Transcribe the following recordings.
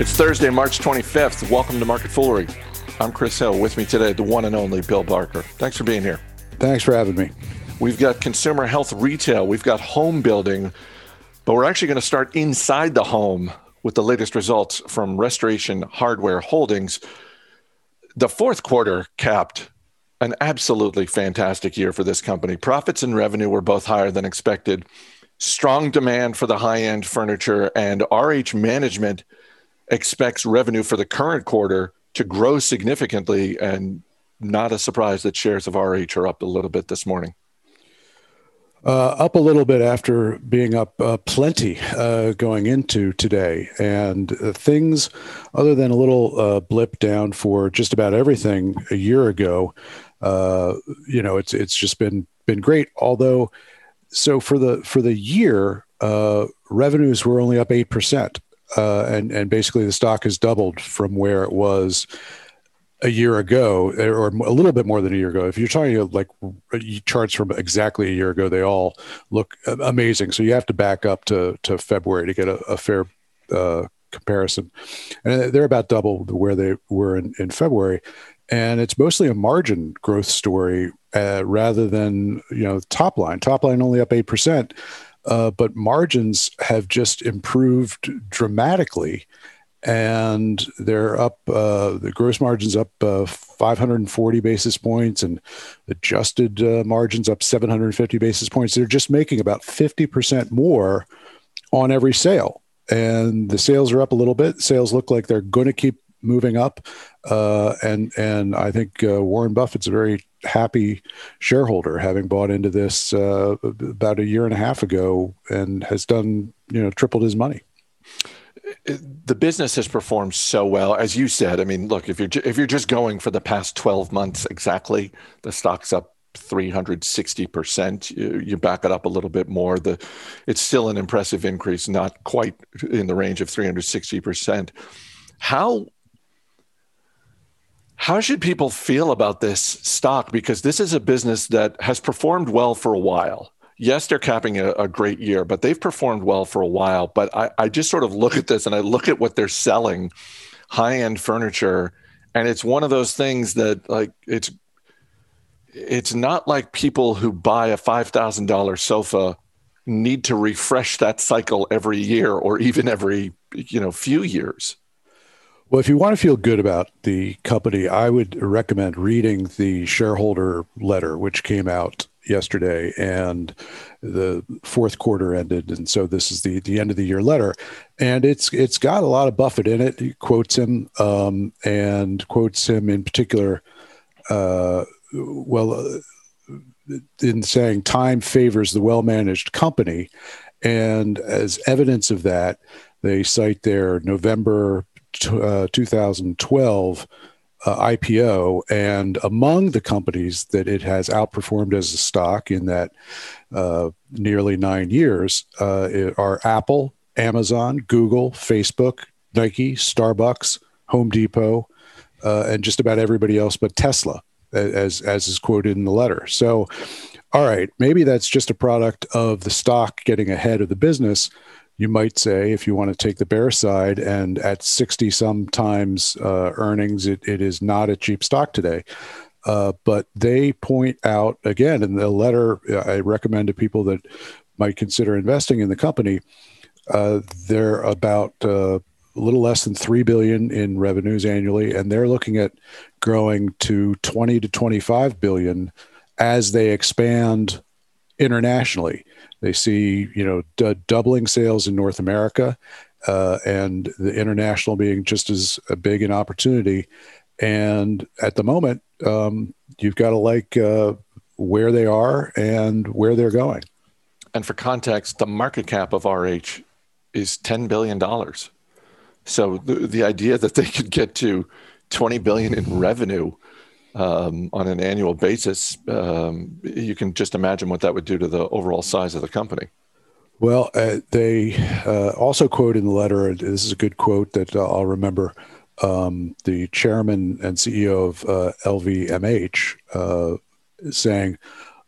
It's Thursday, March 25th. Welcome to Market Foolery. I'm Chris Hill. With me today, the one and only Bill Barker. Thanks for being here. Thanks for having me. We've got consumer health retail, we've got home building, but we're actually going to start inside the home with the latest results from Restoration Hardware Holdings. The fourth quarter capped an absolutely fantastic year for this company. Profits and revenue were both higher than expected. Strong demand for the high end furniture, and RH management expects revenue for the current quarter to grow significantly. And not a surprise that shares of RH are up a little bit this morning. Uh, up a little bit after being up uh, plenty uh, going into today. And uh, things, other than a little uh, blip down for just about everything a year ago, uh, you know, it's it's just been been great. Although, so for the for the year, revenues were only up eight percent, uh, and and basically the stock has doubled from where it was a year ago, or a little bit more than a year ago. If you're talking like charts from exactly a year ago, they all look amazing. So you have to back up to to February to get a, a fair uh, comparison, and they're about double where they were in, in February and it's mostly a margin growth story uh, rather than you know top line. Top line only up eight percent, uh, but margins have just improved dramatically, and they're up. Uh, the gross margins up uh, 540 basis points, and adjusted uh, margins up 750 basis points. They're just making about 50 percent more on every sale and the sales are up a little bit. Sales look like they're going to keep moving up, uh, and and I think uh, Warren Buffett's a very happy shareholder, having bought into this uh, about a year and a half ago, and has done you know tripled his money. The business has performed so well, as you said. I mean, look if you're if you're just going for the past twelve months exactly, the stock's up 360%. You, you, back it up a little bit more. The, it's still an impressive increase, not quite in the range of 360%. How how should people feel about this stock? Because this is a business that has performed well for a while. Yes, they're capping a, a great year, but they've performed well for a while. But I, I just sort of look at this and I look at what they're selling high end furniture. And it's one of those things that, like, it's it's not like people who buy a $5,000 sofa need to refresh that cycle every year or even every you know few years well, if you want to feel good about the company, I would recommend reading the shareholder letter, which came out yesterday, and the fourth quarter ended, and so this is the the end of the year letter, and it's it's got a lot of Buffett in it. He quotes him um, and quotes him in particular. Uh, well, uh, in saying time favors the well managed company, and as evidence of that, they cite their November uh, 2012 uh, IPO, and among the companies that it has outperformed as a stock in that uh, nearly nine years uh, are Apple, Amazon, Google, Facebook, Nike, Starbucks, Home Depot, uh, and just about everybody else but Tesla, as as is quoted in the letter. So, all right, maybe that's just a product of the stock getting ahead of the business you might say, if you want to take the bear side, and at 60 some times uh, earnings, it, it is not a cheap stock today. Uh, but they point out again in the letter I recommend to people that might consider investing in the company. Uh, they're about uh, a little less than three billion in revenues annually, and they're looking at growing to 20 to 25 billion as they expand internationally. They see, you know, d- doubling sales in North America, uh, and the international being just as big an opportunity. And at the moment, um, you've got to like uh, where they are and where they're going. And for context, the market cap of RH is ten billion dollars. So the, the idea that they could get to twenty billion in revenue um, on an annual basis, um, you can just imagine what that would do to the overall size of the company. Well, uh, they uh, also quote in the letter, this is a good quote that uh, I'll remember. Um, the chairman and CEO of uh, LVMH uh, saying,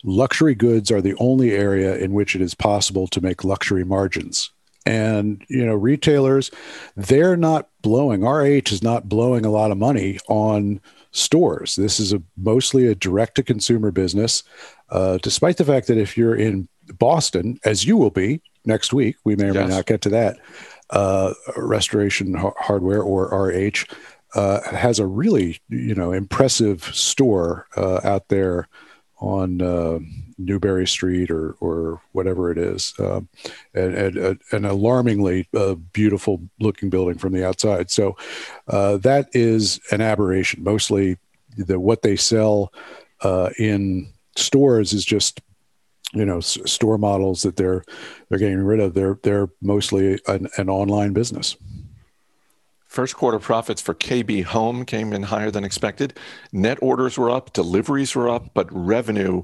luxury goods are the only area in which it is possible to make luxury margins. And, you know, retailers, they're not blowing, RH is not blowing a lot of money on stores. This is a mostly a direct to consumer business, uh, despite the fact that if you're in Boston, as you will be next week, we may or yes. may not get to that, uh, Restoration Hardware or RH uh, has a really, you know, impressive store uh, out there on uh, Newbury Street or or whatever it is, um, and, and, an alarmingly uh, beautiful looking building from the outside. So uh, that is an aberration. Mostly, the what they sell uh, in stores is just you know s- store models that they're they're getting rid of. They're they're mostly an, an online business. First quarter profits for KB Home came in higher than expected. Net orders were up, deliveries were up, but revenue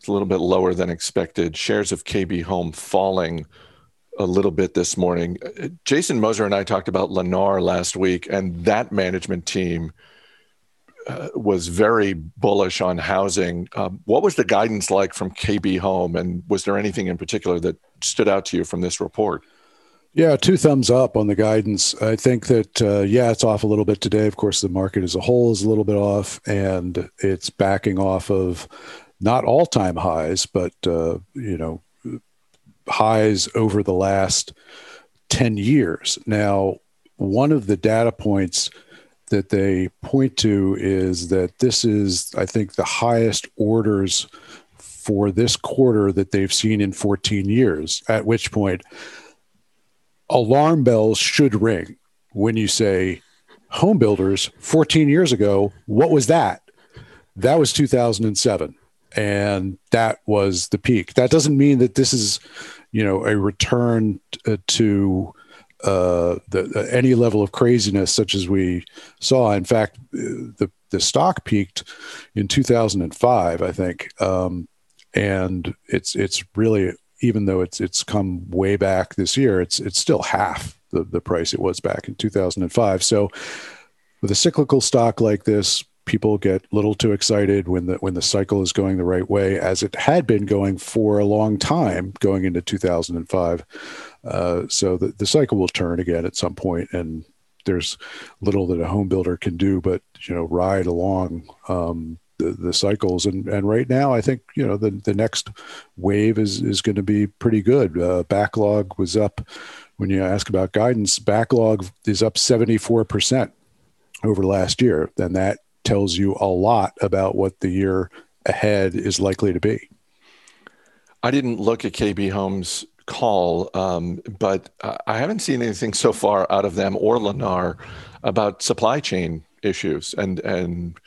was a little bit lower than expected. Shares of KB Home falling a little bit this morning. Jason Moser and I talked about Lennar last week, and that management team uh, was very bullish on housing. Um, what was the guidance like from KB Home, and was there anything in particular that stood out to you from this report? Yeah, two thumbs up on the guidance. I think that uh, yeah, it's off a little bit today. Of course, the market as a whole is a little bit off, and it's backing off of not all-time highs, but uh, you know, highs over the last ten years. Now, one of the data points that they point to is that this is, I think, the highest orders for this quarter that they've seen in 14 years. At which point alarm bells should ring when you say home builders 14 years ago what was that? That was 2007 and that was the peak. That doesn't mean that this is you know a return to uh, the, any level of craziness such as we saw. In fact the the stock peaked in 2005 i think um, and it's it's really even though it's it's come way back this year, it's it's still half the, the price it was back in 2005. So with a cyclical stock like this, people get little too excited when the when the cycle is going the right way, as it had been going for a long time, going into 2005. Uh, so the, the cycle will turn again at some point, and there's little that a home builder can do but you know ride along um, the, the cycles. And, and right now, I think, you know, the, the next wave is, is going to be pretty good. Uh, backlog was up when you ask about guidance, backlog is up 74% over last year. Then that tells you a lot about what the year ahead is likely to be. I didn't look at KB Homes call, um, but I haven't seen anything so far out of them or Lennar about supply chain issues and and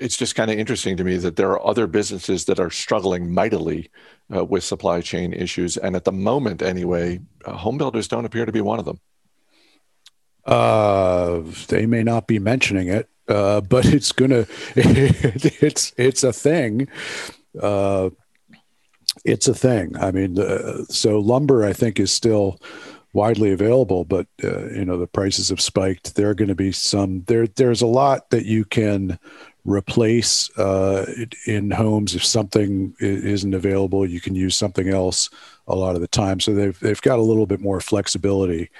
it's just kind of interesting to me that there are other businesses that are struggling mightily uh, with supply chain issues, and at the moment, anyway, uh, home builders don't appear to be one of them. Uh, they may not be mentioning it, uh, but it's gonna. it's it's a thing. Uh, it's a thing. I mean, so lumber, I think, is still widely available, but uh, you know the prices have spiked. There are going to be some there. There's a lot that you can replace uh, in homes if something isn't available. You can use something else a lot of the time. So they've they've got a little bit more flexibility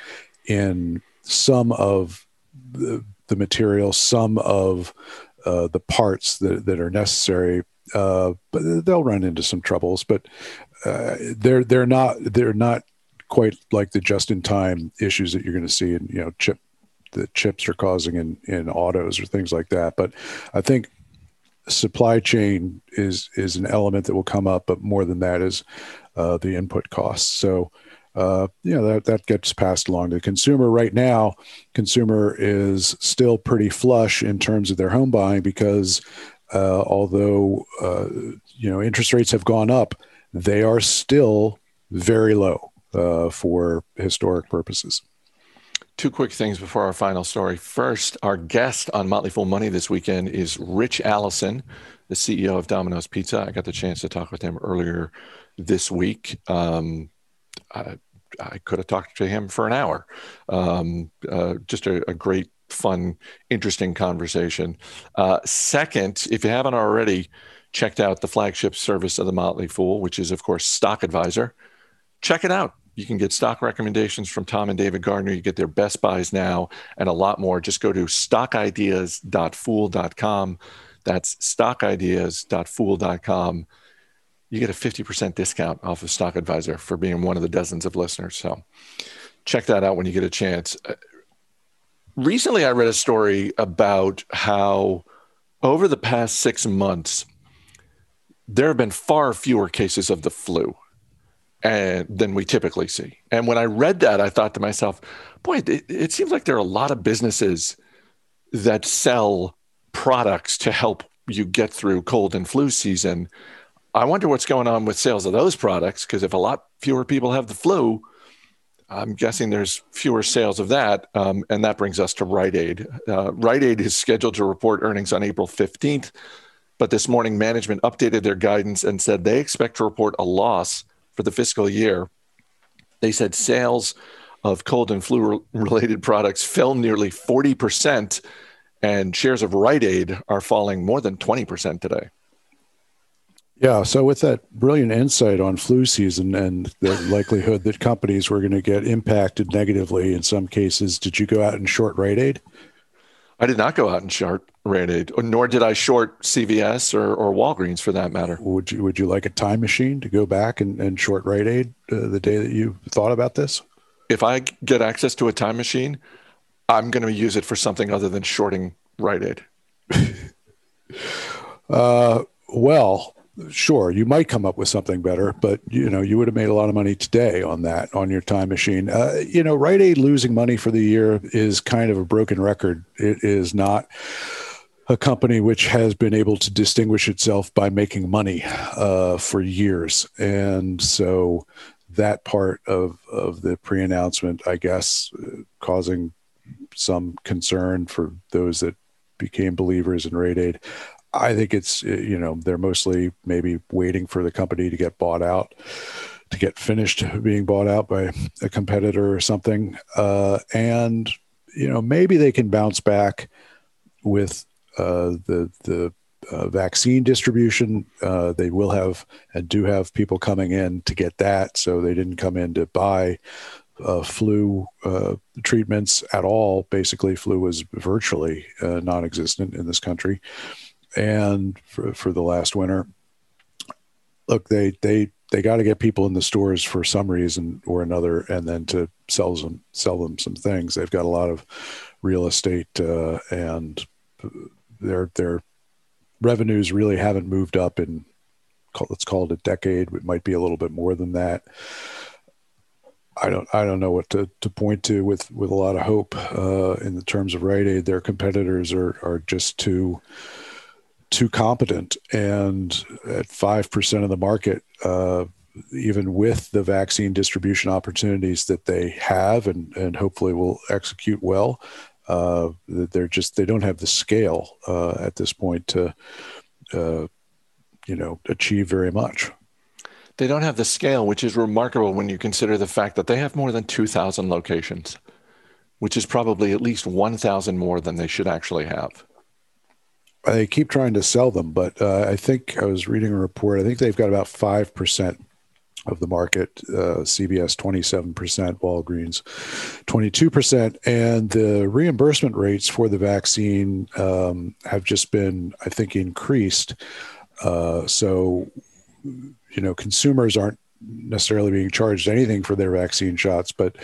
in some of the, the material, some of uh, the parts that, that are necessary. Uh, but they'll run into some troubles. But uh, they're they're not they're not quite like the just-in-time issues that you're going to see in you know chip the chips are causing in in autos or things like that. But I think supply chain is is an element that will come up, but more than that is uh, the input costs. So. Uh, you know that that gets passed along to the consumer. Right now, consumer is still pretty flush in terms of their home buying because uh, although uh, you know interest rates have gone up, they are still very low uh, for historic purposes. Two quick things before our final story. First, our guest on Motley Fool Money this weekend is Ritch Allison, the CEO of Domino's Pizza. I got the chance to talk with him earlier this week. Um, I, I, could have talked to him for an hour. Um, uh, just a, a, great, fun, interesting conversation. Uh, second, if you haven't already checked out the flagship service of the Motley Fool, which is, of course, Stock Advisor, check it out You can get stock recommendations from Tom and David Gardner. You get their best buys now and a lot more. Just go to stockideas.fool.com. That's stockideas.fool.com. You get a 50% discount off of Stock Advisor for being one of the dozens of listeners. So check that out when you get a chance. Uh, recently, I read a story about how over the past six months, there have been far fewer cases of the flu and than we typically see. And when I read that, I thought to myself, boy, it, it seems like there are a lot of businesses that sell products to help you get through cold and flu season. I wonder what's going on with sales of those products because if a lot fewer people have the flu, I'm guessing there's fewer sales of that. Um, and that brings us to Rite Aid. Uh, Rite Aid is scheduled to report earnings on April 15th, but this morning management updated their guidance and said they expect to report a loss for the fiscal year. They said sales of cold and flu related products fell nearly 40%, and shares of Rite Aid are falling more than 20% today. Yeah. So, with that brilliant insight on flu season and the likelihood that companies were going to get impacted negatively in some cases, did you go out and short Rite Aid? I did not go out and short Rite Aid, nor did I short CVS or, or Walgreens for that matter. Would you Would you like a time machine to go back and, and short Rite Aid uh, the day that you thought about this? If I get access to a time machine, I'm going to use it for something other than shorting Rite Aid. uh, well, sure you might come up with something better but you know you would have made a lot of money today on that on your time machine uh, you know Rite Aid losing money for the year is kind of a broken record it is not a company which has been able to distinguish itself by making money uh, for years and so that part of of the pre-announcement i guess uh, causing some concern for those that became believers in Rite Aid. I think it's uh, you know they're mostly maybe waiting for the company to get bought out, to get finished being bought out by a competitor or something, uh, and you know maybe they can bounce back with the the uh, vaccine distribution. Uh, they will have and do have people coming in to get that, so they didn't come in to buy uh, flu uh, treatments at all. Basically, flu was virtually uh, non-existent in this country, and for, for the last winter. Look, they they they got to get people in the stores for some reason or another, and then to sell them sell them some things. They've got a lot of real estate, uh, and their their revenues really haven't moved up in let's call it a decade. It might be a little bit more than that. I don't I don't know what to, to point to with with a lot of hope uh, in the terms of Rite Aid. Their competitors are are just too too competent, and at five percent of the market, uh, even with the vaccine distribution opportunities that they have, and and hopefully will execute well, uh, they're just they don't have the scale uh, at this point to, uh, you know, achieve very much. They don't have the scale, which is remarkable when you consider the fact that they have more than two thousand locations, which is probably at least one thousand more than they should actually have. They keep trying to sell them, but uh, I think I was reading a report. I think they've got about five percent of the market. Uh, seven percent, Walgreens twenty two percent, and the reimbursement rates for the vaccine um, have just been, I think, increased. Uh, so, you know, consumers aren't necessarily being charged anything for their vaccine shots, but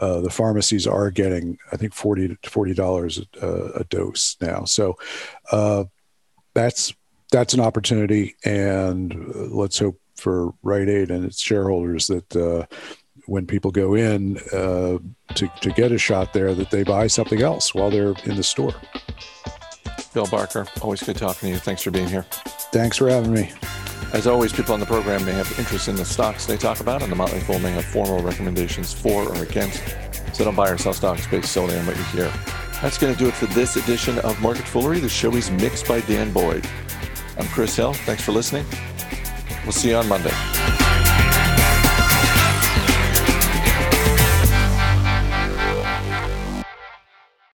uh, the pharmacies are getting, I think, forty to forty dollars a, a, dose now. So uh, that's that's an opportunity, and uh, let's hope for Rite Aid and its shareholders that uh, when people go in uh, to to get a shot there, that they buy something else while they're in the store. Bill Barker, always good talking to you. Thanks for being here. Thanks for having me. As always, people on the program may have interest in the stocks they talk about, and the Motley Fool may have formal recommendations for or against. So don't buy or sell stocks based solely on what you hear. That's going to do it for this edition of Market Foolery. The show is mixed by Dan Boyd. I'm Chris Hill. Thanks for listening. We'll see you on Monday.